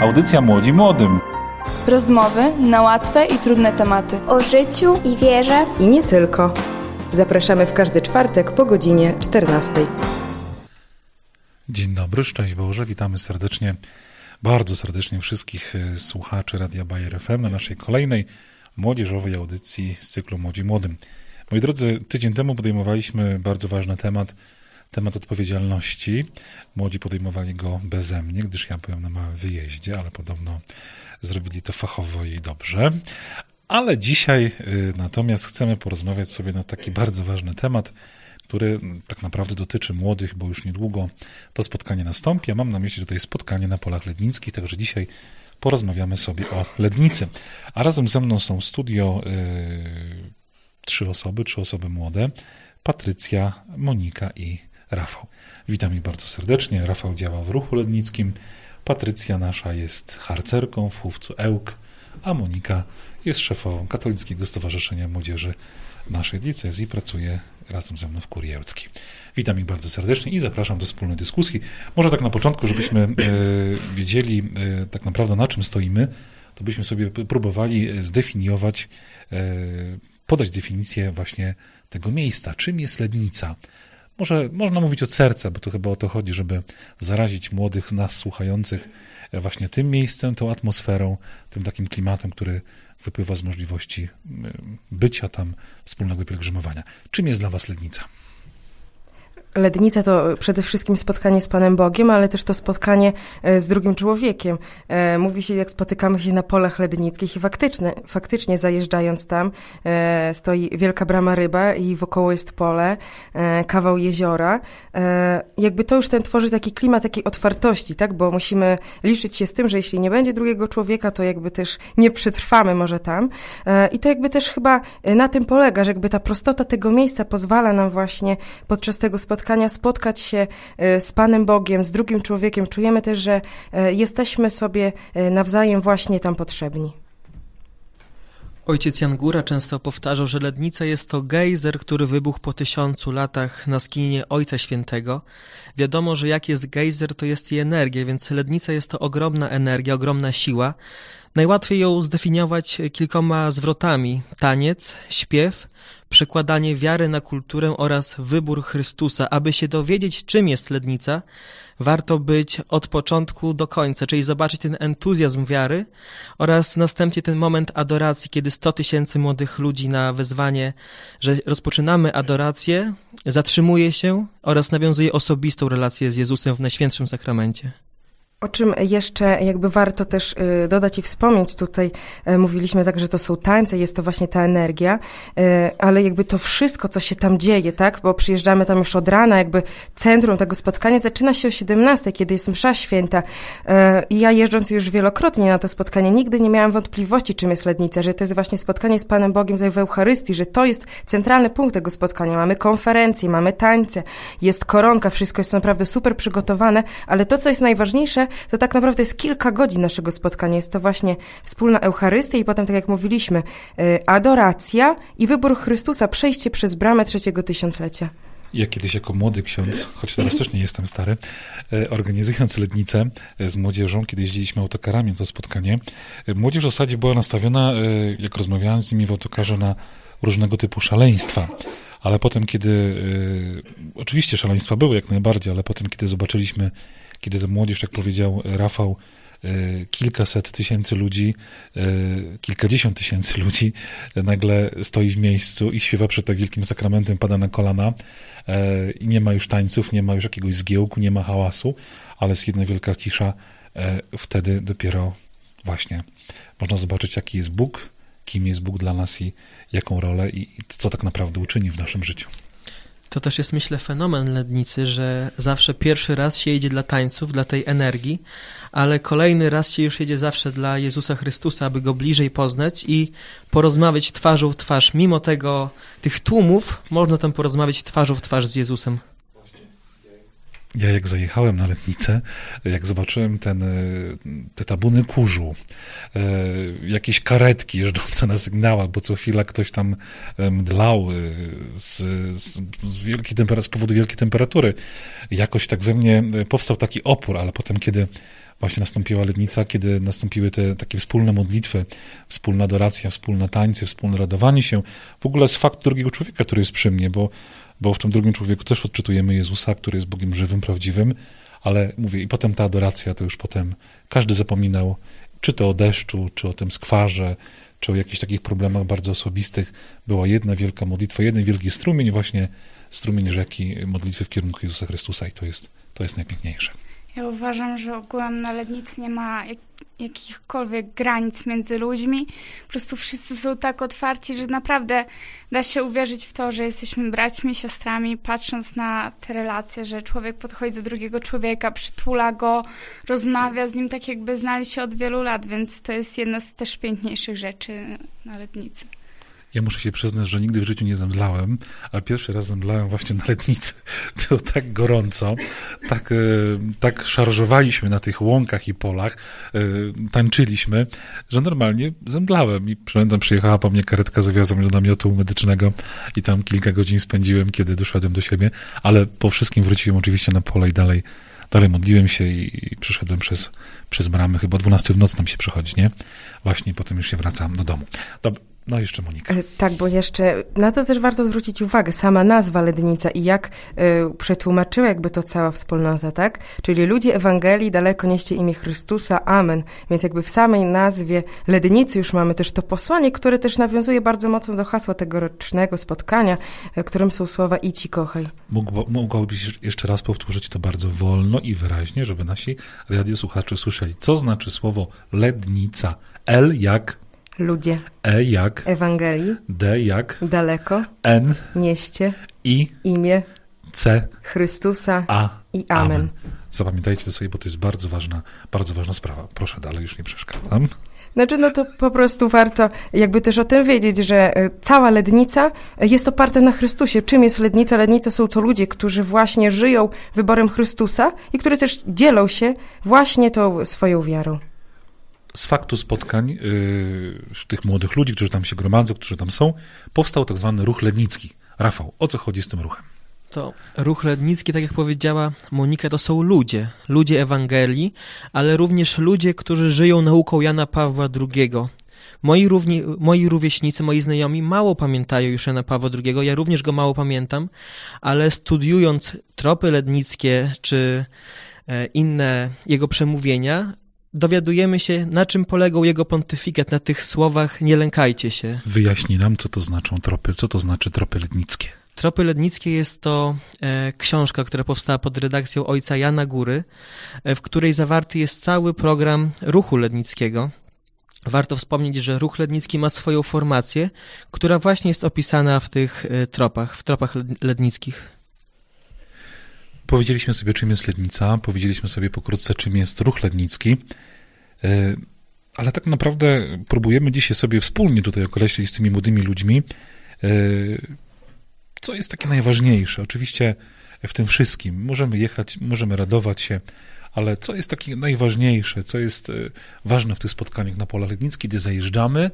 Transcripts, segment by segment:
Audycja Młodzi Młodym. Rozmowy na łatwe i trudne tematy. O życiu i wierze. I nie tylko. Zapraszamy w każdy czwartek po godzinie 14. Dzień dobry, szczęść Boże, witamy serdecznie, bardzo serdecznie wszystkich e, słuchaczy Radia Bayer FM na naszej kolejnej młodzieżowej audycji z cyklu Młodzi Młodym. Moi drodzy, tydzień temu podejmowaliśmy bardzo ważny temat, temat odpowiedzialności. Młodzi podejmowali go beze mnie, gdyż ja byłem na małym wyjeździe, ale podobno zrobili to fachowo i dobrze. Ale dzisiaj y, natomiast chcemy porozmawiać sobie na taki bardzo ważny temat, który tak naprawdę dotyczy młodych, bo już niedługo to spotkanie nastąpi. Ja mam na myśli tutaj spotkanie na polach lednickich, także dzisiaj porozmawiamy sobie o Lednicy. A razem ze mną są w studio yy, trzy osoby, trzy osoby młode, Patrycja, Monika i Rafał. Witam ich bardzo serdecznie. Rafał działa w ruchu lednickim, Patrycja nasza jest harcerką w Chówcu Ełk, a Monika jest szefową Katolickiego Stowarzyszenia Młodzieży naszej diecezji, pracuje razem ze mną w Kuriełcki. Witam ich bardzo serdecznie i zapraszam do wspólnej dyskusji. Może tak na początku, żebyśmy e, wiedzieli e, tak naprawdę na czym stoimy, to byśmy sobie próbowali zdefiniować, e, podać definicję właśnie tego miejsca. Czym jest Lednica? Może można mówić od serca, bo to chyba o to chodzi, żeby zarazić młodych nas słuchających właśnie tym miejscem, tą atmosferą, tym takim klimatem, który wypływa z możliwości y, bycia tam, wspólnego pielgrzymowania. Czym jest dla Was Lednica? Lednica to przede wszystkim spotkanie z Panem Bogiem, ale też to spotkanie e, z drugim człowiekiem. E, mówi się, jak spotykamy się na polach lednickich i faktycznie, faktycznie zajeżdżając tam e, stoi wielka brama ryba i wokoło jest pole, kawał jeziora. Jakby to już ten tworzy taki klimat takiej otwartości, tak? Bo musimy liczyć się z tym, że jeśli nie będzie drugiego człowieka, to jakby też nie przetrwamy może tam. I to jakby też chyba na tym polega, że jakby ta prostota tego miejsca pozwala nam właśnie podczas tego spotkania spotkania, spotkać się e, z Panem Bogiem, z drugim człowiekiem. Czujemy też, że e, jesteśmy sobie e, nawzajem właśnie tam potrzebni. Ojciec Jan Góra często powtarzał, że Lednica jest to gejzer, który wybuchł po tysiącu latach na skinie Ojca Świętego. Wiadomo, że jak jest gejzer, to jest i energia, więc Lednica jest to ogromna energia, ogromna siła. Najłatwiej ją zdefiniować kilkoma zwrotami: taniec, śpiew, przekładanie wiary na kulturę oraz wybór Chrystusa. Aby się dowiedzieć, czym jest lednica, warto być od początku do końca, czyli zobaczyć ten entuzjazm wiary oraz następnie ten moment adoracji, kiedy 100 tysięcy młodych ludzi na wezwanie, że rozpoczynamy adorację, zatrzymuje się oraz nawiązuje osobistą relację z Jezusem w Najświętszym Sakramencie. O czym jeszcze jakby warto też y, dodać i wspomnieć tutaj, y, mówiliśmy tak, że to są tańce, jest to właśnie ta energia, y, ale jakby to wszystko, co się tam dzieje, tak, bo przyjeżdżamy tam już od rana, jakby centrum tego spotkania zaczyna się o 17, kiedy jest msza święta i ja jeżdżąc już wielokrotnie na to spotkanie, nigdy nie miałam wątpliwości, czym jest Lednica, że to jest właśnie spotkanie z Panem Bogiem tutaj w Eucharystii, że to jest centralny punkt tego spotkania. Mamy konferencje, mamy tańce, jest koronka, wszystko jest naprawdę super przygotowane, ale to, co jest najważniejsze, to tak naprawdę jest kilka godzin naszego spotkania. Jest to właśnie wspólna Eucharystia i potem, tak jak mówiliśmy, y, adoracja i wybór Chrystusa, przejście przez bramę trzeciego tysiąclecia. Ja kiedyś jako młody ksiądz, choć teraz też nie jestem stary, y, organizując lednicę y, z młodzieżą, kiedy jeździliśmy autokarami to spotkanie, młodzież w zasadzie była nastawiona, jak rozmawiałem z nimi w autokarze, na różnego typu szaleństwa. Ale potem, kiedy, oczywiście szaleństwa były jak najbardziej, ale potem, kiedy zobaczyliśmy kiedy to młodzież, jak powiedział Rafał, e, kilkaset tysięcy ludzi, e, kilkadziesiąt tysięcy ludzi nagle stoi w miejscu i śpiewa przed tak wielkim sakramentem, pada na kolana e, i nie ma już tańców, nie ma już jakiegoś zgiełku, nie ma hałasu, ale jest jedna wielka cisza. Wtedy dopiero właśnie można zobaczyć, jaki jest Bóg, kim jest Bóg dla nas i jaką rolę i co tak naprawdę uczyni w naszym życiu. To też jest, myślę, fenomen lednicy, że zawsze pierwszy raz się jedzie dla tańców, dla tej energii, ale kolejny raz się już jedzie zawsze dla Jezusa Chrystusa, aby go bliżej poznać i porozmawiać twarzą w twarz. Mimo tego, tych tłumów, można tam porozmawiać twarzą w twarz z Jezusem. Ja jak zajechałem na letnicę, jak zobaczyłem ten, e, te tabuny kurzu, e, jakieś karetki jeżdżące na sygnałach, bo co chwila ktoś tam e, mdlał z, z, z, z powodu wielkiej temperatury, jakoś tak we mnie powstał taki opór, ale potem kiedy właśnie nastąpiła letnica, kiedy nastąpiły te takie wspólne modlitwy, wspólna adoracja, wspólne tańce, wspólne radowanie się. W ogóle z faktu drugiego człowieka, który jest przy mnie, bo, bo w tym drugim człowieku też odczytujemy Jezusa, który jest Bogiem żywym, prawdziwym, ale mówię, i potem ta adoracja, to już potem każdy zapominał, czy to o deszczu, czy o tym skwarze, czy o jakichś takich problemach bardzo osobistych. Była jedna wielka modlitwa, jeden wielki strumień, właśnie strumień rzeki modlitwy w kierunku Jezusa Chrystusa i to jest, to jest najpiękniejsze. Ja uważam, że ogółem na Lednicy nie ma jak, jakichkolwiek granic między ludźmi. Po prostu wszyscy są tak otwarci, że naprawdę da się uwierzyć w to, że jesteśmy braćmi, siostrami, patrząc na te relacje, że człowiek podchodzi do drugiego człowieka, przytula go, rozmawia z nim tak jakby znali się od wielu lat, więc to jest jedna z też piękniejszych rzeczy na Lednicy. Ja muszę się przyznać, że nigdy w życiu nie zemdlałem, a pierwszy raz zemdlałem właśnie na letnicy. Było tak gorąco, tak, e, tak szarżowaliśmy na tych łąkach i polach, e, tańczyliśmy, że normalnie zemdlałem. I pamiętam, przyjechała po mnie karetka, zawiozła mnie do namiotu medycznego i tam kilka godzin spędziłem, kiedy doszedłem do siebie, ale po wszystkim wróciłem oczywiście na pole i dalej dalej modliłem się i przyszedłem przez, przez bramy, chyba o 12 w nocy nam się przychodzi, nie? Właśnie potem już się wracam do domu. Dobra, no jeszcze Monika. E, tak, bo jeszcze na to też warto zwrócić uwagę. Sama nazwa Lednica i jak y, przetłumaczyła jakby to cała wspólnota, tak? Czyli ludzie Ewangelii daleko nieście imię Chrystusa, Amen. Więc jakby w samej nazwie Lednicy już mamy też to posłanie, które też nawiązuje bardzo mocno do hasła tegorocznego spotkania, y, którym są słowa i kochaj. mogłabyś jeszcze raz powtórzyć to bardzo wolno i wyraźnie, żeby nasi radiosłuchacze słyszeli, co znaczy słowo Lednica. L jak Ludzie. E jak. Ewangelii. D jak. Daleko. N. Nieście. I. Imię. C. Chrystusa. A. I amen. amen. Zapamiętajcie to sobie, bo to jest bardzo ważna, bardzo ważna sprawa. Proszę dalej, już nie przeszkadzam. Znaczy, no to po prostu warto jakby też o tym wiedzieć, że e, cała lednica jest oparta na Chrystusie. Czym jest lednica? Lednica są to ludzie, którzy właśnie żyją wyborem Chrystusa i którzy też dzielą się właśnie tą swoją wiarą z faktu spotkań yy, tych młodych ludzi, którzy tam się gromadzą, którzy tam są, powstał tak zwany ruch lednicki. Rafał, o co chodzi z tym ruchem? To ruch lednicki, tak jak powiedziała Monika, to są ludzie, ludzie Ewangelii, ale również ludzie, którzy żyją nauką Jana Pawła II. Moi, równi, moi rówieśnicy, moi znajomi mało pamiętają już Jana Pawła II, ja również go mało pamiętam, ale studiując tropy lednickie czy e, inne jego przemówienia, dowiadujemy się, na czym polegał jego pontyfikat, na tych słowach nie lękajcie się. Wyjaśnij nam, co to znaczą tropy, co to znaczy tropy lednickie. Tropy Lednickie jest to e, książka, która powstała pod redakcją ojca Jana Góry, e, w której zawarty jest cały program ruchu lednickiego. Warto wspomnieć, że ruch lednicki ma swoją formację, która właśnie jest opisana w tych e, tropach, w tropach lednickich. Powiedzieliśmy sobie, czym jest Lednica, powiedzieliśmy sobie pokrótce, czym jest ruch lednicki, ale tak naprawdę próbujemy dzisiaj sobie wspólnie tutaj określić z tymi młodymi ludźmi, e, co jest takie najważniejsze. Oczywiście w tym wszystkim możemy jechać, możemy radować się, ale co jest takie najważniejsze, co jest e, ważne w tych spotkaniach na polach lednickich, gdy zajeżdżamy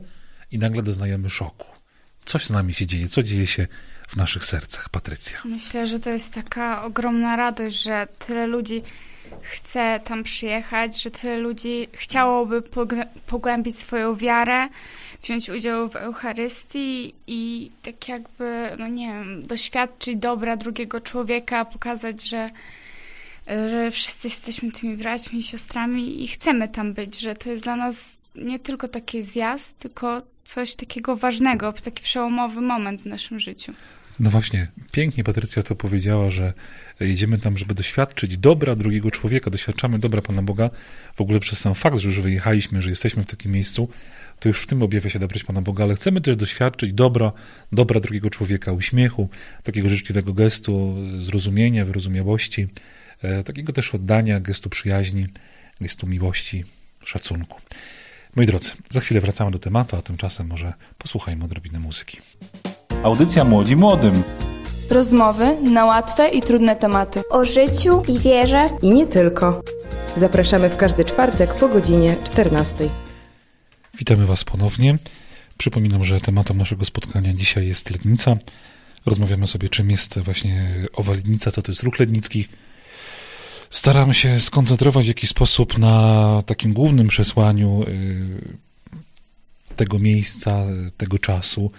i nagle doznajemy szoku. Coś z nami się dzieje, co dzieje się w naszych sercach, Patrycja? Myślę, że to jest taka ogromna radość, że tyle ludzi chce tam przyjechać, że tyle ludzi chciałoby pogłębić swoją wiarę, wziąć udział w Eucharystii i tak jakby, no nie wiem, doświadczyć dobra drugiego człowieka, pokazać, że, że wszyscy jesteśmy tymi braćmi i siostrami i chcemy tam być, że to jest dla nas nie tylko taki zjazd, tylko coś takiego ważnego, taki przełomowy moment w naszym życiu. No właśnie, pięknie Patrycja to powiedziała, że jedziemy tam, żeby doświadczyć dobra drugiego człowieka, doświadczamy dobra Pana Boga. W ogóle przez sam fakt, że już wyjechaliśmy, że jesteśmy w takim miejscu, to już w tym objawia się dobroć Pana Boga, ale chcemy też doświadczyć dobra, dobra drugiego człowieka, uśmiechu, takiego życzliwego gestu, zrozumienia, wyrozumiałości, e, takiego też oddania, gestu przyjaźni, gestu miłości, szacunku. Moi drodzy, za chwilę wracamy do tematu, a tymczasem może posłuchajmy odrobinę muzyki. Audycja Młodzi Młodym. Rozmowy na łatwe i trudne tematy. O życiu i wierze. I nie tylko. Zapraszamy w każdy czwartek po godzinie 14. Witamy Was ponownie. Przypominam, że tematem naszego spotkania dzisiaj jest lednica. Rozmawiamy sobie, czym jest właśnie owa lednica, co to jest ruch lednicki. Staram się skoncentrować w jakiś sposób na takim głównym przesłaniu y, tego miejsca, tego czasu.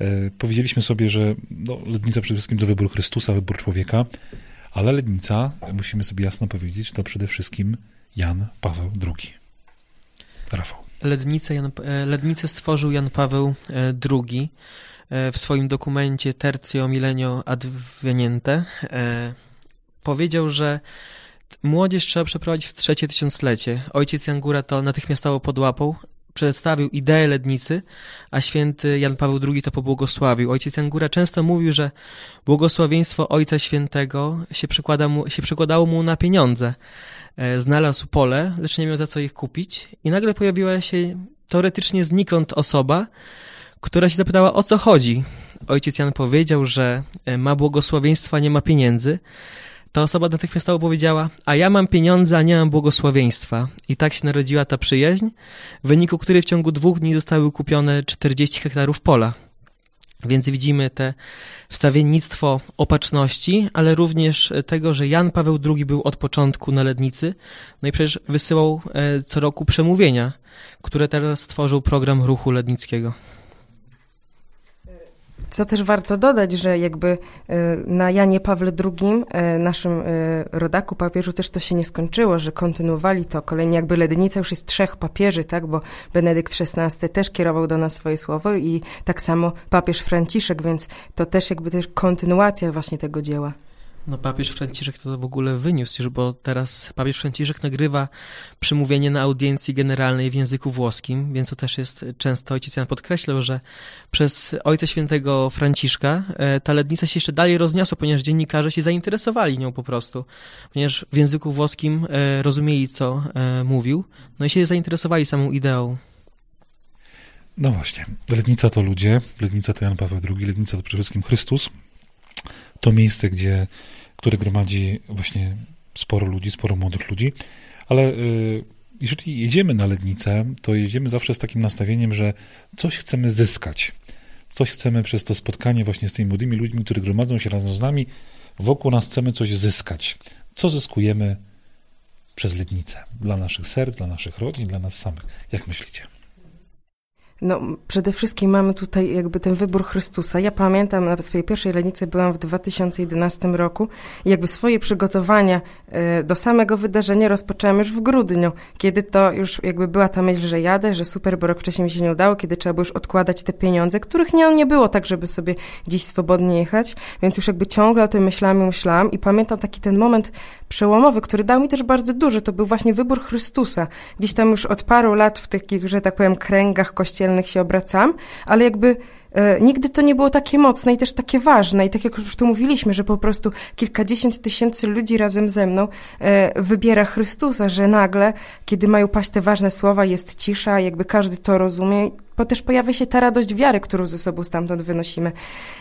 Y, powiedzieliśmy sobie, że no, Lednica przede wszystkim to wybór Chrystusa, wybór człowieka, ale Lednica, musimy sobie jasno powiedzieć, to przede wszystkim Jan Paweł II. Rafał. Lednicę, Jan, e, Lednicę stworzył Jan Paweł II e, w swoim dokumencie Tertio Milenio Adveniente. E, powiedział, że Młodzież trzeba przeprowadzić w trzecie tysiąclecie. Ojciec Jan Góra to natychmiastowo podłapał, przedstawił ideę lednicy, a święty Jan Paweł II to pobłogosławił. Ojciec Jan Góra często mówił, że błogosławieństwo Ojca Świętego się, przykłada mu, się przykładało mu na pieniądze. E, znalazł pole, lecz nie miał za co ich kupić i nagle pojawiła się teoretycznie znikąd osoba, która się zapytała, o co chodzi. Ojciec Jan powiedział, że e, ma błogosławieństwa, nie ma pieniędzy, ta osoba natychmiastowo powiedziała, a ja mam pieniądze, a nie mam błogosławieństwa. I tak się narodziła ta przyjaźń, w wyniku której w ciągu dwóch dni zostały kupione 40 hektarów pola. Więc widzimy te wstawiennictwo opatrzności, ale również tego, że Jan Paweł II był od początku na Lednicy, no i przecież wysyłał e, co roku przemówienia, które teraz stworzył program ruchu lednickiego. Co też warto dodać, że jakby e, na Janie Pawle II, e, naszym e, rodaku papieżu, też to się nie skończyło, że kontynuowali to. Kolejnie jakby Lednica już jest trzech papieży, tak, bo Benedykt XVI też kierował do nas swoje słowo i tak samo papież Franciszek, więc to też jakby też kontynuacja właśnie tego dzieła. No papież Franciszek to w ogóle wyniósł bo teraz papież Franciszek nagrywa przemówienie na audiencji generalnej w języku włoskim, więc to też jest często ojciec Jan podkreślał, że przez Ojca Świętego Franciszka e, ta lednica się jeszcze dalej rozniosła, ponieważ dziennikarze się zainteresowali nią po prostu, ponieważ w języku włoskim e, rozumieli, co e, mówił, no i się zainteresowali samą ideą. No właśnie, Lednica to ludzie, Lednica to Jan Paweł II, Lednica to przede wszystkim Chrystus, to miejsce, gdzie, które gromadzi właśnie sporo ludzi, sporo młodych ludzi, ale y, jeżeli jedziemy na Lednicę, to jedziemy zawsze z takim nastawieniem, że coś chcemy zyskać. Coś chcemy przez to spotkanie właśnie z tymi młodymi ludźmi, którzy gromadzą się razem z nami, wokół nas chcemy coś zyskać. Co zyskujemy przez Lednicę? Dla naszych serc, dla naszych rodzin, dla nas samych. Jak myślicie? No, przede wszystkim mamy tutaj jakby ten wybór Chrystusa. Ja pamiętam, na swojej pierwszej lenicy byłam w 2011 roku i jakby swoje przygotowania e, do samego wydarzenia rozpoczęłam już w grudniu, kiedy to już jakby była ta myśl, że jadę, że super, bo rok wcześniej mi się nie udało, kiedy trzeba było już odkładać te pieniądze, których nie, nie było tak, żeby sobie gdzieś swobodnie jechać, więc już jakby ciągle o tym myślałam i myślałam i pamiętam taki ten moment przełomowy, który dał mi też bardzo dużo, to był właśnie wybór Chrystusa. Gdzieś tam już od paru lat w takich, że tak powiem, kręgach kościelnych się obracam, ale jakby e, nigdy to nie było takie mocne i też takie ważne. I tak jak już tu mówiliśmy, że po prostu kilkadziesiąt tysięcy ludzi razem ze mną e, wybiera Chrystusa, że nagle, kiedy mają paść te ważne słowa, jest cisza, jakby każdy to rozumie bo też pojawia się ta radość wiary, którą ze sobą stamtąd wynosimy.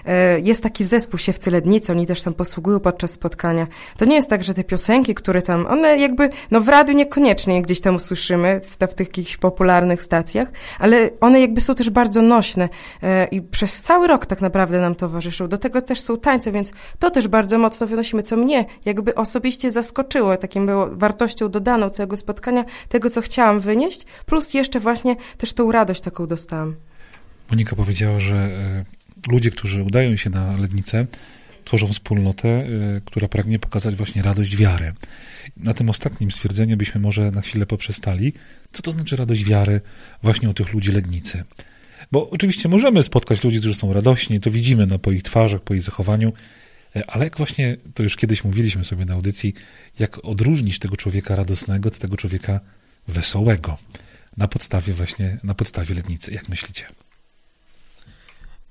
E, jest taki zespół Siewcy Lednicy, oni też tam posługują podczas spotkania. To nie jest tak, że te piosenki, które tam, one jakby, no w radiu niekoniecznie gdzieś tam usłyszymy, w, w tych jakichś popularnych stacjach, ale one jakby są też bardzo nośne e, i przez cały rok tak naprawdę nam towarzyszą. Do tego też są tańce, więc to też bardzo mocno wynosimy, co mnie jakby osobiście zaskoczyło, takim było wartością dodaną całego spotkania, tego, co chciałam wynieść, plus jeszcze właśnie też tą radość taką dostać dostałam. Monika powiedziała, że e, ludzie, którzy udają się na lednicę, tworzą wspólnotę, e, która pragnie pokazać właśnie radość wiary. Na tym ostatnim stwierdzeniu byśmy może na chwilę poprzestali. Co to znaczy radość wiary właśnie u tych ludzi lednicy? Bo oczywiście możemy spotkać ludzi, którzy są radośni, to widzimy no, po ich twarzach, po ich zachowaniu, e, ale jak właśnie, to już kiedyś mówiliśmy sobie na audycji, jak odróżnić tego człowieka radosnego od tego człowieka wesołego na podstawie właśnie, na podstawie Lednicy. Jak myślicie?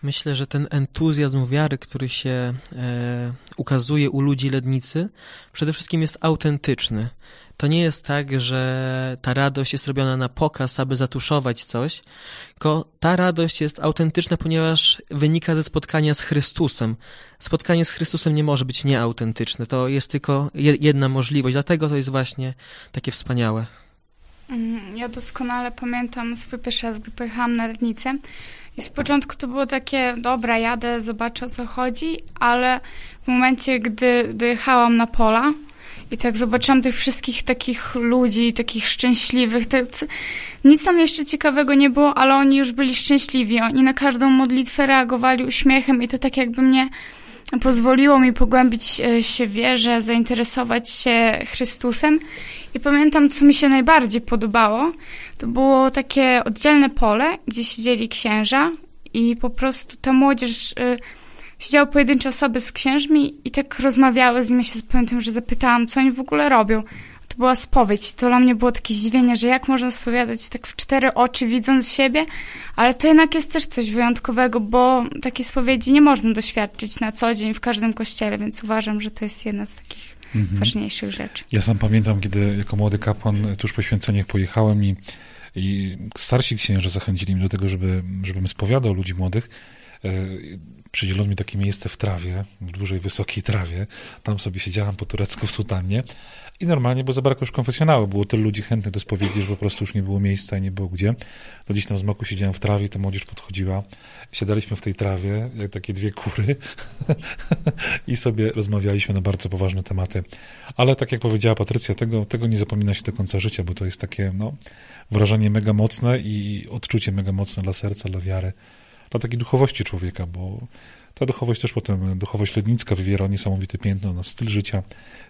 Myślę, że ten entuzjazm wiary, który się e, ukazuje u ludzi Lednicy, przede wszystkim jest autentyczny. To nie jest tak, że ta radość jest robiona na pokaz, aby zatuszować coś, tylko ta radość jest autentyczna, ponieważ wynika ze spotkania z Chrystusem. Spotkanie z Chrystusem nie może być nieautentyczne. To jest tylko jedna możliwość, dlatego to jest właśnie takie wspaniałe. Mhm, ja doskonale pamiętam swój pierwszy raz, gdy pojechałam na Lednicę. I z początku to było takie, dobra, jadę, zobaczę o co chodzi, ale w momencie, gdy dojechałam na pola I tak zobaczyłam tych wszystkich takich ludzi, takich szczęśliwych. Nic tam jeszcze ciekawego nie było, ale oni już byli szczęśliwi. Oni na każdą modlitwę reagowali uśmiechem i to tak jakby mnie pozwoliło mi pogłębić e, się wierze, zainteresować się Chrystusem. I pamiętam, co mi się najbardziej podobało. To było takie oddzielne pole, gdzie siedzieli księża i po prostu ta młodzież... Y, siedziały pojedyncze osoby z księżmi i tak rozmawiały z nimi. się pamiętam, że zapytałam, co oni w ogóle robią. To była spowiedź. To dla mnie było takie zdziwienie, że jak można spowiadać tak w cztery oczy, widząc siebie, ale to jednak jest też coś wyjątkowego, bo takiej spowiedzi nie można doświadczyć na co dzień w każdym kościele, więc uważam, że to jest jedna z takich mhm. ważniejszych rzeczy. Ja sam pamiętam, kiedy jako młody kapłan tuż po święceniach pojechałem i, i starsi księża zachęcili mnie do tego, żeby, żebym spowiadał ludzi młodych e, przydzielono mi takie miejsce w trawie, w dużej, wysokiej trawie. Tam sobie siedziałam po turecku w sutannie i normalnie, bo zabrakło już konfesjonału. Było tylu ludzi chętnych do spowiedzi, że po prostu już nie było miejsca i nie było gdzie. To gdzieś tam z moku siedziałem w trawie i ta młodzież podchodziła. Siadaliśmy w tej trawie, jak takie dwie kury i sobie rozmawialiśmy na bardzo poważne tematy. Ale tak jak powiedziała Patrycja, tego, tego nie zapomina się do końca życia, bo to jest takie no, wrażenie mega mocne i odczucie mega mocne dla serca, dla wiary dla takiej duchowości człowieka, bo ta duchowość też potem, duchowość lednicka wywiera niesamowite piętno na styl życia,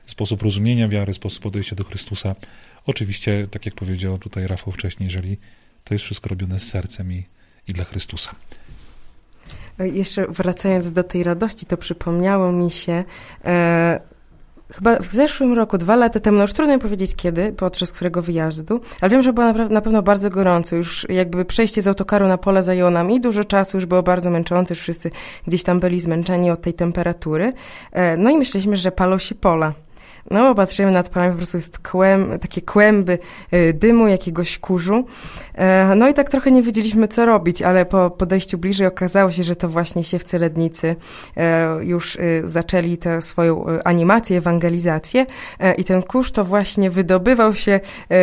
sposób rozumienia wiary, sposób podejścia do Chrystusa. Oczywiście, tak jak powiedział tutaj Rafał wcześniej, jeżeli to jest wszystko robione z sercem i, i dla Chrystusa. Jeszcze wracając do tej radości, to przypomniało mi się e, chyba w zeszłym roku, dwa lata temu, no już trudno mi powiedzieć kiedy, podczas którego wyjazdu, ale wiem, że było na, na pewno bardzo gorąco. Już jakby przejście z autokaru na pole zajęło nam i dużo czasu, już było bardzo męczące, już wszyscy gdzieś tam byli zmęczeni od tej temperatury. E, no i myśleliśmy, że palą się pola. No, patrzymy nad polami, po prostu jest kłęb, takie kłęby y, dymu, jakiegoś kurzu. E, no i tak trochę nie wiedzieliśmy, co robić, ale po podejściu bliżej okazało się, że to właśnie siewcy lednicy e, już zaczęli tę swoją animację, ewangelizację e, i ten kurz to właśnie wydobywał się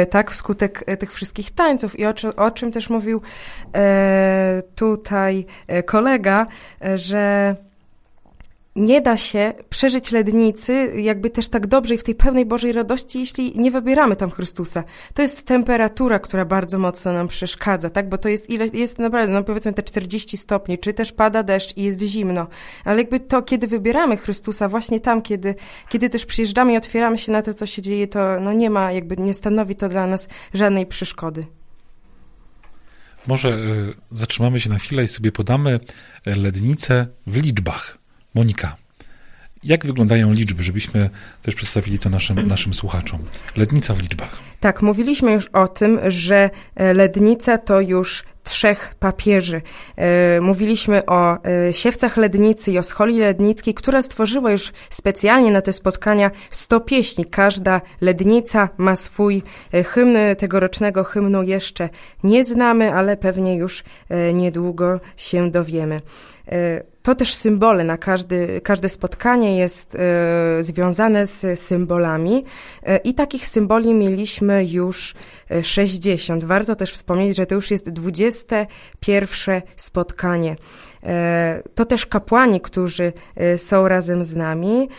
tak wskutek tych wszystkich tańców i o, o czym też mówił tutaj kolega, że nie da się przeżyć lednicy jakby też tak dobrze i w tej pełnej Bożej radości, jeśli nie wybieramy tam Chrystusa. To jest temperatura, która bardzo mocno nam przeszkadza, tak? Bo to jest ile, jest naprawdę, no powiedzmy te 40 stopni, czy też pada deszcz i jest zimno. Ale jakby to, kiedy wybieramy Chrystusa, właśnie tam, kiedy, kiedy też przyjeżdżamy i otwieramy się na to, co się dzieje, to no nie ma, jakby nie stanowi to dla nas żadnej przeszkody. Może y, zatrzymamy się na chwilę i sobie podamy e, lednicę w liczbach. Monika, jak wyglądają liczby, żebyśmy też przedstawili to naszym, naszym słuchaczom? Lednica w liczbach. Tak, mówiliśmy już o tym, że e, lednica to już trzech papieży. E, mówiliśmy o e, siewcach lednicy i o scholi lednickiej, która stworzyła już specjalnie na te spotkania 100 pieśni. Każda lednica ma swój hymn. Tegorocznego hymnu jeszcze nie znamy, ale pewnie już niedługo się dowiemy to też symbole. Na każdy, każde spotkanie jest e, związane z symbolami e, i takich symboli mieliśmy już 60. E, Warto też wspomnieć, że to już jest 21 spotkanie. To też kapłani, którzy są razem z nami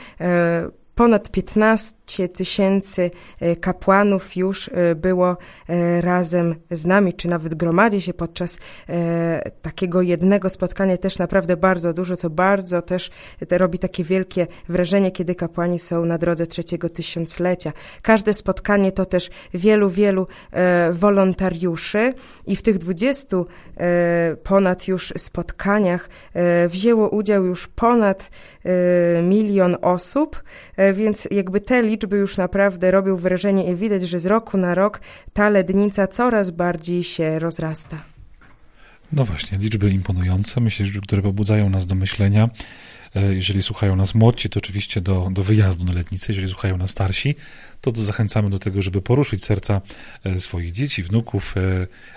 ponad 15 tysięcy e, kapłanów już e, było e, razem z nami, czy nawet gromadzi się podczas takiego jednego spotkania też naprawdę bardzo dużo, co bardzo też robi takie wielkie wrażenie, kiedy kapłani są na drodze trzeciego tysiąclecia. Każde spotkanie to też wielu, wielu wolontariuszy i w tych 20 ponad już spotkaniach wzięło udział już ponad milion osób, więc jakby te liczby już naprawdę robią wrażenie i widać, że z roku na rok ta lednica coraz bardziej się rozrasta. No właśnie, liczby imponujące, myślę, że które pobudzają nas do myślenia. E, jeżeli słuchają nas młodsi, to oczywiście do, do wyjazdu na letnicę. Jeżeli słuchają nas starsi, to, to zachęcamy do tego, żeby poruszyć serca e, swoich dzieci, wnuków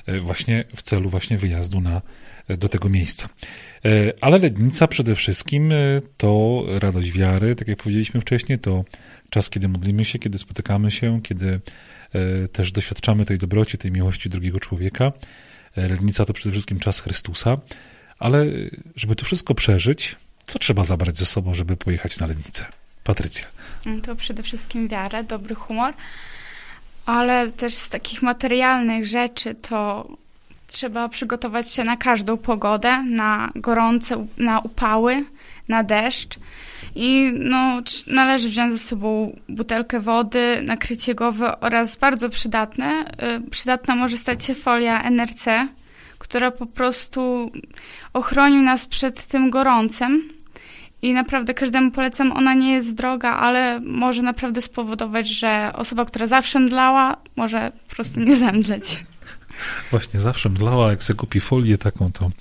e, właśnie w celu właśnie wyjazdu na, do tego miejsca. Ale Lednica przede wszystkim to radość wiary, tak jak powiedzieliśmy wcześniej, to czas, kiedy modlimy się, kiedy spotykamy się, kiedy też doświadczamy tej dobroci, tej miłości drugiego człowieka. Lednica to przede wszystkim czas Chrystusa, ale żeby to wszystko przeżyć, co trzeba zabrać ze sobą, żeby pojechać na Lednicę? Patrycja. To przede wszystkim wiarę, dobry humor, ale też z takich materialnych rzeczy to trzeba przygotować się na każdą pogodę, na gorące, na upały, na deszcz. I no, należy wziąć ze sobą butelkę wody, nakrycie głowy oraz bardzo przydatne. Y, przydatna może stać się folia NRC, która po prostu ochroni nas przed tym gorącem. I naprawdę każdemu polecam, ona nie jest droga, ale może naprawdę spowodować, że osoba, która zawsze mdlała, może po prostu nie zemdleć. Właśnie, zawsze mdlała, jak se kupi folię taką, to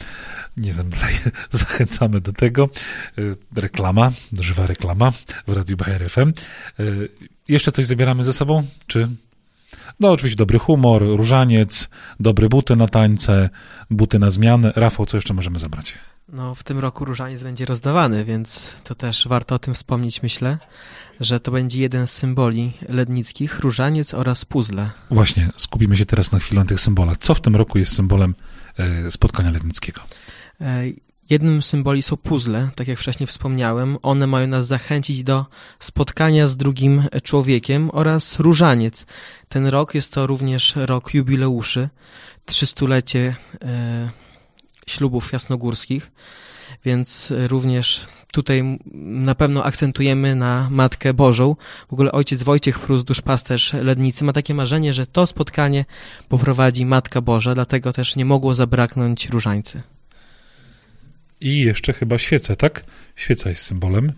nie zemdlaj. Zachęcamy do tego. Y, reklama, żywa reklama w Radiu Bayer FM. Y, jeszcze coś zabieramy ze sobą? Czy no, oczywiście dobry humor, różaniec, dobre buty na tańce, buty na zmianę. Rafał, co jeszcze możemy zabrać? No, w tym roku różaniec będzie rozdawany, więc to też warto o tym wspomnieć, myślę, że to będzie jeden z symboli lednickich, różaniec oraz puzzle. Właśnie, skupimy się teraz na chwilę na tych symbolach. Co w tym roku jest symbolem e, spotkania lednickiego? E, jednym z symboli są puzzle, tak jak wcześniej wspomniałem. One mają nas zachęcić do spotkania z drugim człowiekiem oraz różaniec. Ten rok jest to również rok jubileuszy, trzystulecie e, ślubów jasnogórskich, więc również tutaj na pewno akcentujemy na Matkę Bożą. W ogóle ojciec Wojciech Prus, duszpasterz Lednicy, ma takie marzenie, że to spotkanie poprowadzi Matka Boża, dlatego też nie mogło zabraknąć różańcy. I jeszcze chyba świece, tak? Świeca jest symbolem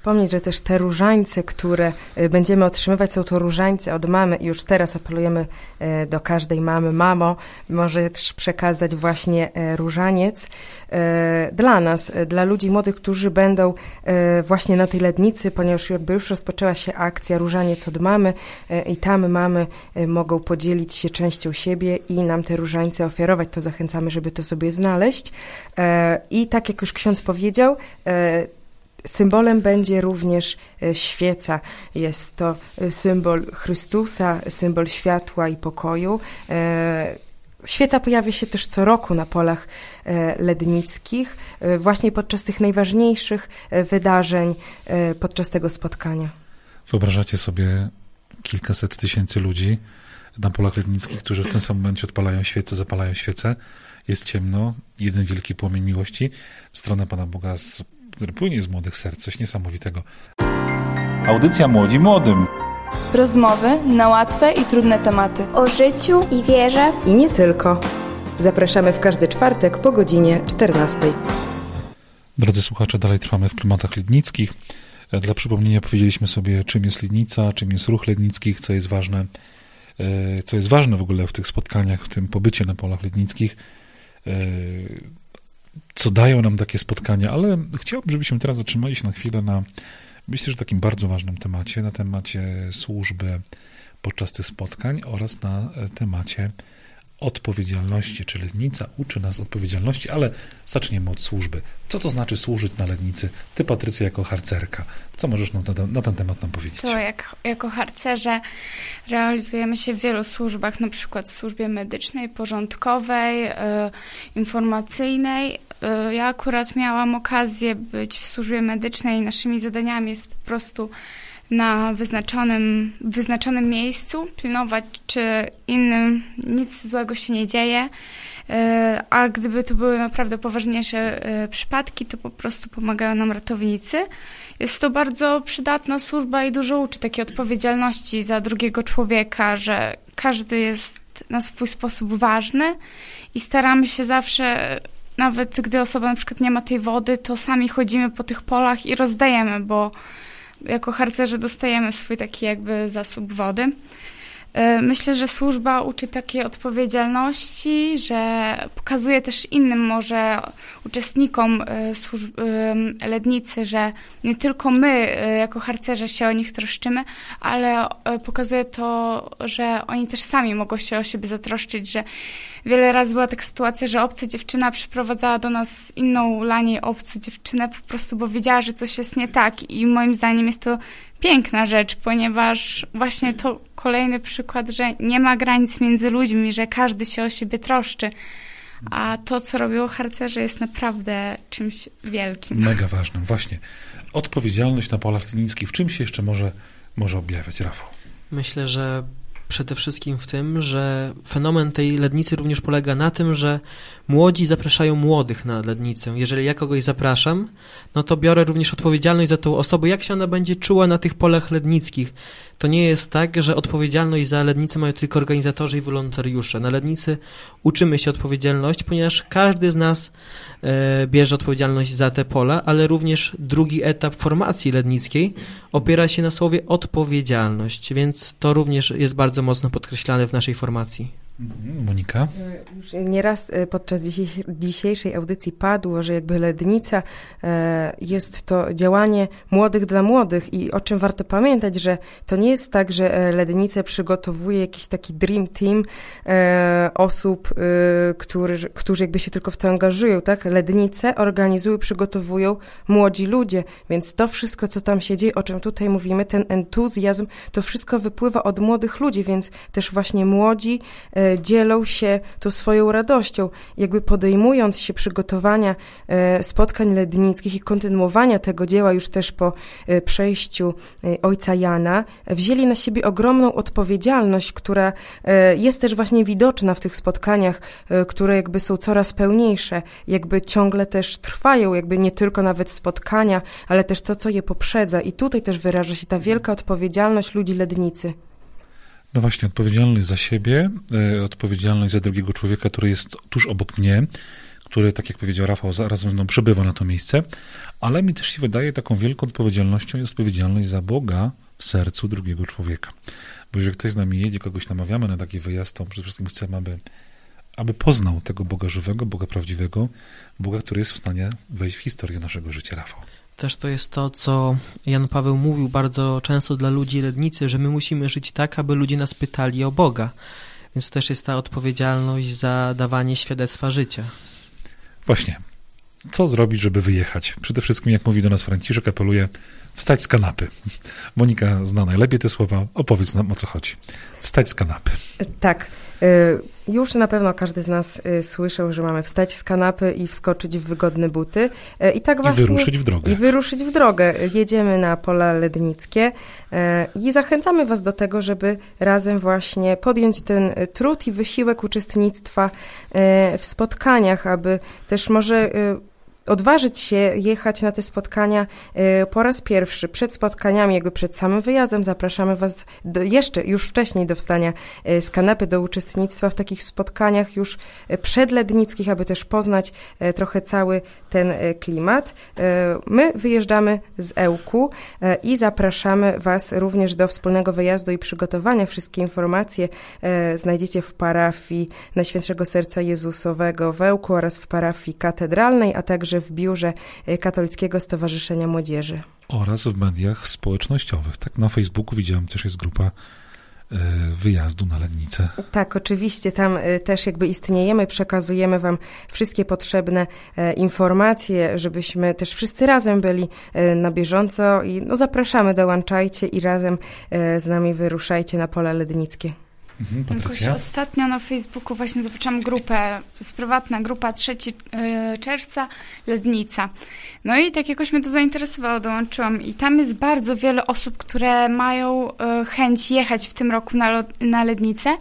wspomnieć, że też te różańce, które y, będziemy otrzymywać, są to różańce od mamy. I już teraz apelujemy y, do każdej mamy, mamo, możesz przekazać właśnie y, różaniec dla nas, dla ludzi młodych, którzy będą właśnie na tej lednicy, ponieważ jakby już rozpoczęła się akcja Różaniec od mamy i tam mamy mogą podzielić się częścią siebie i nam te różańce ofiarować, to zachęcamy, żeby to sobie znaleźć. I tak jak już ksiądz powiedział, Symbolem będzie również e, świeca. Jest to e, symbol Chrystusa, symbol światła i pokoju. E, świeca pojawia się też co roku na polach lednickich, właśnie podczas tych najważniejszych wydarzeń, podczas tego spotkania. Wyobrażacie sobie kilkaset tysięcy ludzi na polach lednickich, którzy w tym samym momencie odpalają świece, zapalają świece. Jest ciemno, jeden wielki płomień miłości w stronę Pana Boga z który płynie z młodych serc, coś niesamowitego. Audycja Młodzi Młodym. Rozmowy na łatwe i trudne tematy. O życiu i wierze. I nie tylko. Zapraszamy w każdy czwartek po godzinie 14. Drodzy słuchacze, dalej trwamy w klimatach lednickich. Dla przypomnienia powiedzieliśmy sobie, czym jest Lednica, czym jest ruch lednickich, co jest ważne, e, co jest ważne w ogóle w tych spotkaniach, w tym pobycie na polach lednickich. E, co dają nam takie spotkania, ale chciałbym, żebyśmy teraz zatrzymali się na chwilę na, myślę, że takim bardzo ważnym temacie, na temacie służby podczas tych spotkań oraz na temacie odpowiedzialności, czy Lednica uczy nas odpowiedzialności, ale zaczniemy od służby. Co to znaczy służyć na Lednicy? Ty, Patrycja, jako harcerka, co możesz nam na, na ten temat nam powiedzieć? To jak, jako harcerze realizujemy się w wielu służbach, na przykład w służbie medycznej, porządkowej, y, informacyjnej. Y, ja akurat miałam okazję być w służbie medycznej i naszymi zadaniami jest po prostu na wyznaczonym, wyznaczonym miejscu, pilnować, czy innym nic złego się nie dzieje. E, a gdyby to były naprawdę poważniejsze e, przypadki, to po prostu pomagają nam ratownicy. Jest to bardzo przydatna służba i dużo uczy takiej odpowiedzialności za drugiego człowieka, że każdy jest na swój sposób ważny i staramy się zawsze nawet gdy osoba na przykład nie ma tej wody, to sami chodzimy po tych polach i rozdajemy, bo jako harcerze dostajemy swój taki jakby zasób wody. E, myślę, że służba uczy takiej odpowiedzialności, że pokazuje też innym może uczestnikom e, służb, e, lednicy, że nie tylko my jako harcerze się o nich troszczymy, ale pokazuje to, że oni też sami mogą się o siebie zatroszczyć, że wiele razy była taka sytuacja, że obca dziewczyna przyprowadzała do nas inną lanie obcą dziewczynę po prostu, bo wiedziała, że coś jest nie tak i moim zdaniem jest to piękna rzecz, ponieważ właśnie to kolejny przykład, że nie ma granic między ludźmi, że każdy się o siebie troszczy. A to, co robią harcerze, jest naprawdę czymś wielkim. Mega ważnym, właśnie. odpowiedzialność na polach klinickich, w czym się jeszcze może, może objawiać, Rafał? Myślę, że przede wszystkim w tym, że fenomen tej lednicy również polega na tym, że młodzi zapraszają młodych na lednicę. Jeżeli ja kogoś zapraszam, no to biorę również odpowiedzialność za tą osobę, jak się ona będzie czuła na tych polach lednickich. To nie jest tak, że odpowiedzialność za lednicę mają tylko organizatorzy i wolontariusze. Na lednicy uczymy się odpowiedzialności, ponieważ każdy z nas e, bierze odpowiedzialność za te pola, ale również drugi etap formacji lednickiej opiera się na słowie odpowiedzialność, więc to również jest bardzo mocno podkreślane w naszej formacji. Mhm, Monika? Już nieraz e, podczas dzisiejszej audycji padło, że jakby Lednica e, jest to działanie młodych dla młodych i o czym warto pamiętać, że to nie jest tak, że e, Lednicę przygotowuje jakiś taki dream team osób, którzy, którzy jakby się tylko w to angażują, tak? Lednice organizują, przygotowują młodzi ludzie, więc to wszystko, co tam się dzieje, o czym tutaj mówimy, ten entuzjazm, to wszystko wypływa od młodych ludzi, więc też właśnie młodzi dzielą się tą swoją radością, jakby podejmując się przygotowania e, spotkań lednickich i kontynuowania tego dzieła już też po e, przejściu e, ojca Jana, wzięli na siebie ogromną odpowiedzialność, która jest też właśnie widoczna w tych spotkaniach, które jakby są coraz pełniejsze, jakby ciągle też trwają, jakby nie tylko nawet spotkania, ale też to, co je poprzedza. I tutaj też wyraża się ta wielka odpowiedzialność ludzi lednicy. No właśnie, odpowiedzialność za siebie, e, odpowiedzialność za drugiego człowieka, który jest tuż obok mnie, który, tak jak powiedział Rafał, zaraz mną przybywa na to miejsce, ale mi też się wydaje taką wielką odpowiedzialnością jest odpowiedzialność za Boga w sercu drugiego człowieka. Bo jeżeli ktoś z nami jedzie, kogoś namawiamy na taki wyjazd, to przede wszystkim chcemy, aby, aby poznał tego Boga żywego, Boga prawdziwego, Boga, który jest w stanie wejść w historię naszego życia, Rafał. Też to jest to, co Jan Paweł mówił bardzo często dla ludzi Lednicy, że my musimy żyć tak, aby ludzie nas pytali o Boga. Więc też jest ta odpowiedzialność za dawanie świadectwa życia. Właśnie. Co zrobić, żeby wyjechać? Przede wszystkim, jak mówi do nas Franciszek, apeluje wstać z kanapy. Monika zna najlepiej te słowa. Opowiedz nam, o co chodzi. Wstać z kanapy. Tak. Y, już na pewno każdy z nas y, słyszał, że mamy wstać z kanapy i wskoczyć w wygodne buty. Y, I tak właśnie. I wyruszyć w drogę. I wyruszyć w drogę. Jedziemy na pola lednickie i zachęcamy Was do tego, żeby razem właśnie podjąć ten trud i wysiłek uczestnictwa w spotkaniach, aby też może odważyć się jechać na te spotkania e, po raz pierwszy. Przed spotkaniami, jakby przed samym wyjazdem, zapraszamy Was do, jeszcze, już wcześniej do wstania e, z kanapy, do uczestnictwa w takich spotkaniach już e, przedlednickich, aby też poznać trochę cały ten klimat. My wyjeżdżamy z Ełku i zapraszamy Was również do wspólnego wyjazdu i przygotowania. Wszystkie informacje znajdziecie w parafii Najświętszego Serca Jezusowego w Ełku oraz w parafii katedralnej, a także w biurze y, Katolickiego Stowarzyszenia Młodzieży. Oraz w mediach społecznościowych. Tak, na Facebooku widziałem też jest grupa y, wyjazdu na Lednicę. Tak, oczywiście, tam y, też jakby istniejemy, przekazujemy Wam wszystkie potrzebne informacje, żebyśmy też wszyscy razem byli na bieżąco i no, zapraszamy, dołączajcie i razem z nami wyruszajcie na pole lednickie. Mhm, Patrycja? Ostatnio na Facebooku właśnie zobaczyłam grupę, to jest prywatna grupa 3 y, czerwca, Lednica. No i tak jakoś mnie to zainteresowało, dołączyłam i tam jest bardzo wiele osób, które mają y, chęć jechać w tym roku na, na Lednicę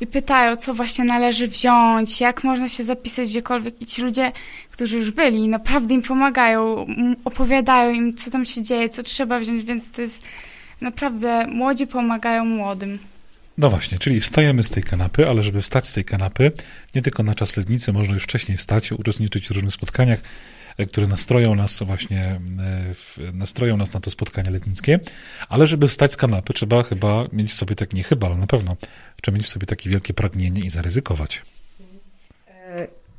i pytają, co właśnie należy wziąć, jak można się zapisać gdziekolwiek. I ci ludzie, którzy już byli, naprawdę im pomagają, opowiadają im, co tam się dzieje, co trzeba wziąć, więc to jest naprawdę, młodzi pomagają młodym. No właśnie, czyli wstajemy z tej kanapy, ale żeby wstać z tej kanapy, nie tylko na czas lednicy, można już wcześniej wstać, uczestniczyć w różnych spotkaniach, e, które nastroją nas właśnie, e, nastroją nas na to spotkanie letnickie, ale żeby wstać z kanapy, trzeba chyba mieć w sobie tak, nie chyba, ale na pewno, trzeba mieć w sobie takie wielkie pragnienie i zaryzykować.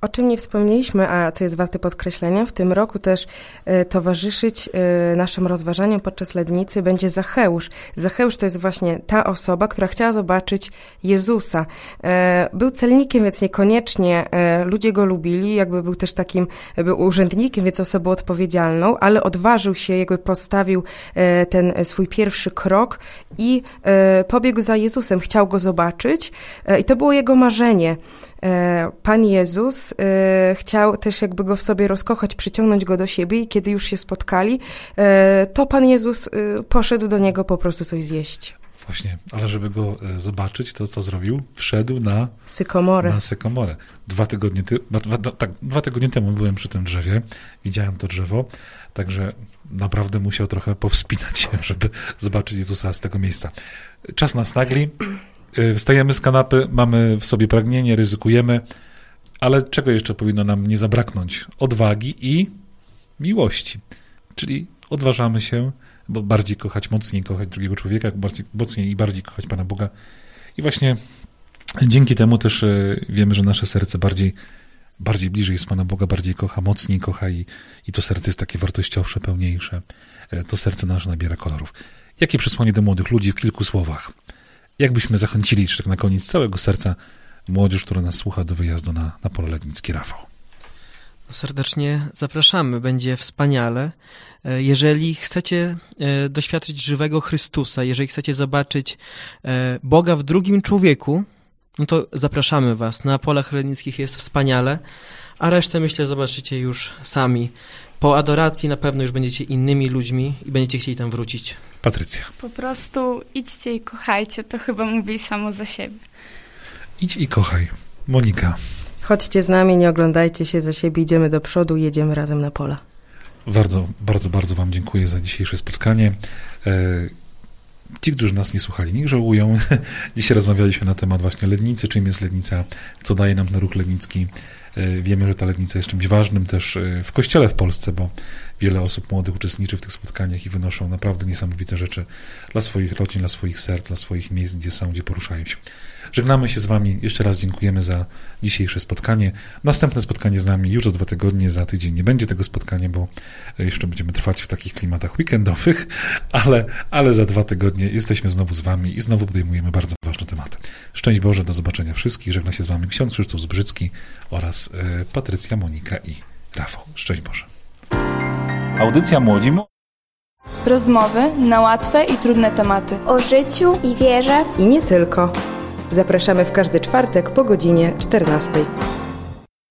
O czym nie wspomnieliśmy, a co jest warte podkreślenia, w tym roku też e, towarzyszyć e, naszym rozważaniom podczas lednicy będzie Zacheusz. Zacheusz to jest właśnie ta osoba, która chciała zobaczyć Jezusa. E, był celnikiem, więc niekoniecznie ludzie go lubili, jakby był też takim, był urzędnikiem, więc osobą odpowiedzialną, ale odważył się, jakby postawił ten swój pierwszy krok i pobiegł za Jezusem, chciał go zobaczyć i to było jego marzenie. E, Pan Jezus e, chciał też jakby go w sobie rozkochać, przyciągnąć go do siebie i kiedy już się spotkali, e, to Pan Jezus poszedł do niego po prostu coś zjeść. Właśnie, ale żeby go zobaczyć, to co zrobił? Wszedł na sykomorę. Na sykomorę. Dwa tygodnie, ty, dwa, tak, dwa tygodnie temu byłem przy tym drzewie, widziałem to drzewo, także naprawdę musiał trochę powspinać się, żeby zobaczyć Jezusa z tego miejsca. Czas nas nagli. Y, wstajemy z kanapy, mamy w sobie pragnienie, ryzykujemy, ale czego jeszcze powinno nam nie zabraknąć? Odwagi i miłości. Czyli odważamy się, bo bardziej kochać, mocniej kochać drugiego człowieka, bardziej, mocniej i bardziej kochać Pana Boga. I właśnie dzięki temu też y, wiemy, że nasze serce bardziej, bardziej bliżej jest Pana Boga, bardziej kocha, mocniej kocha i, i to serce jest takie wartościowsze, pełniejsze. Y, to serce nasze nabiera kolorów. Jakie przesłanie do młodych ludzi w kilku słowach? Jakbyśmy zachęcili jeszcze tak na koniec całego serca młodzież, która nas słucha do wyjazdu na, na pole letnickie, Rafał. Serdecznie zapraszamy, będzie wspaniale. E, jeżeli chcecie e, doświadczyć żywego Chrystusa, jeżeli chcecie zobaczyć e, Boga w drugim człowieku, no to zapraszamy Was. Na polach letnickich jest wspaniale, a resztę myślę zobaczycie już sami. Po adoracji na pewno już będziecie innymi ludźmi i będziecie chcieli tam wrócić. Patrycja. Po prostu idźcie i kochajcie, to chyba mówi samo za siebie. Idź i kochaj. Monika. Chodźcie z nami, nie oglądajcie się za siebie, idziemy do przodu, jedziemy razem na pola. Bardzo, bardzo, bardzo Wam dziękuję za dzisiejsze spotkanie. E, ci, którzy nas nie słuchali, niech żałują. Dzisiaj rozmawialiśmy na temat właśnie lednicy, czym jest lednica, co daje nam ten ruch lednicki. E, wiemy, że ta lednica jest czymś ważnym też e, w kościele w Polsce, bo wiele osób młodych uczestniczy w tych spotkaniach i wynoszą naprawdę niesamowite rzeczy dla swoich rodzin, dla swoich serc, dla swoich miejsc, gdzie są, gdzie poruszają się. Żegnamy się z Wami. Jeszcze raz dziękujemy za dzisiejsze spotkanie. Następne spotkanie z nami już za dwa tygodnie, za tydzień nie będzie tego spotkania, bo jeszcze będziemy trwać w takich klimatach weekendowych, ale, ale za dwa tygodnie jesteśmy znowu z Wami i znowu podejmujemy bardzo ważne tematy. Szczęść Boże, do zobaczenia wszystkich. Żegna się z Wami ksiądz Krzysztof Zbrzycki oraz e, Patrycja, Monika i Rafał. Szczęść Boże. Audycja Młodzi Rozmowy na łatwe i trudne tematy. O życiu i wierze. I nie tylko. Zapraszamy w każdy czwartek po godzinie 14.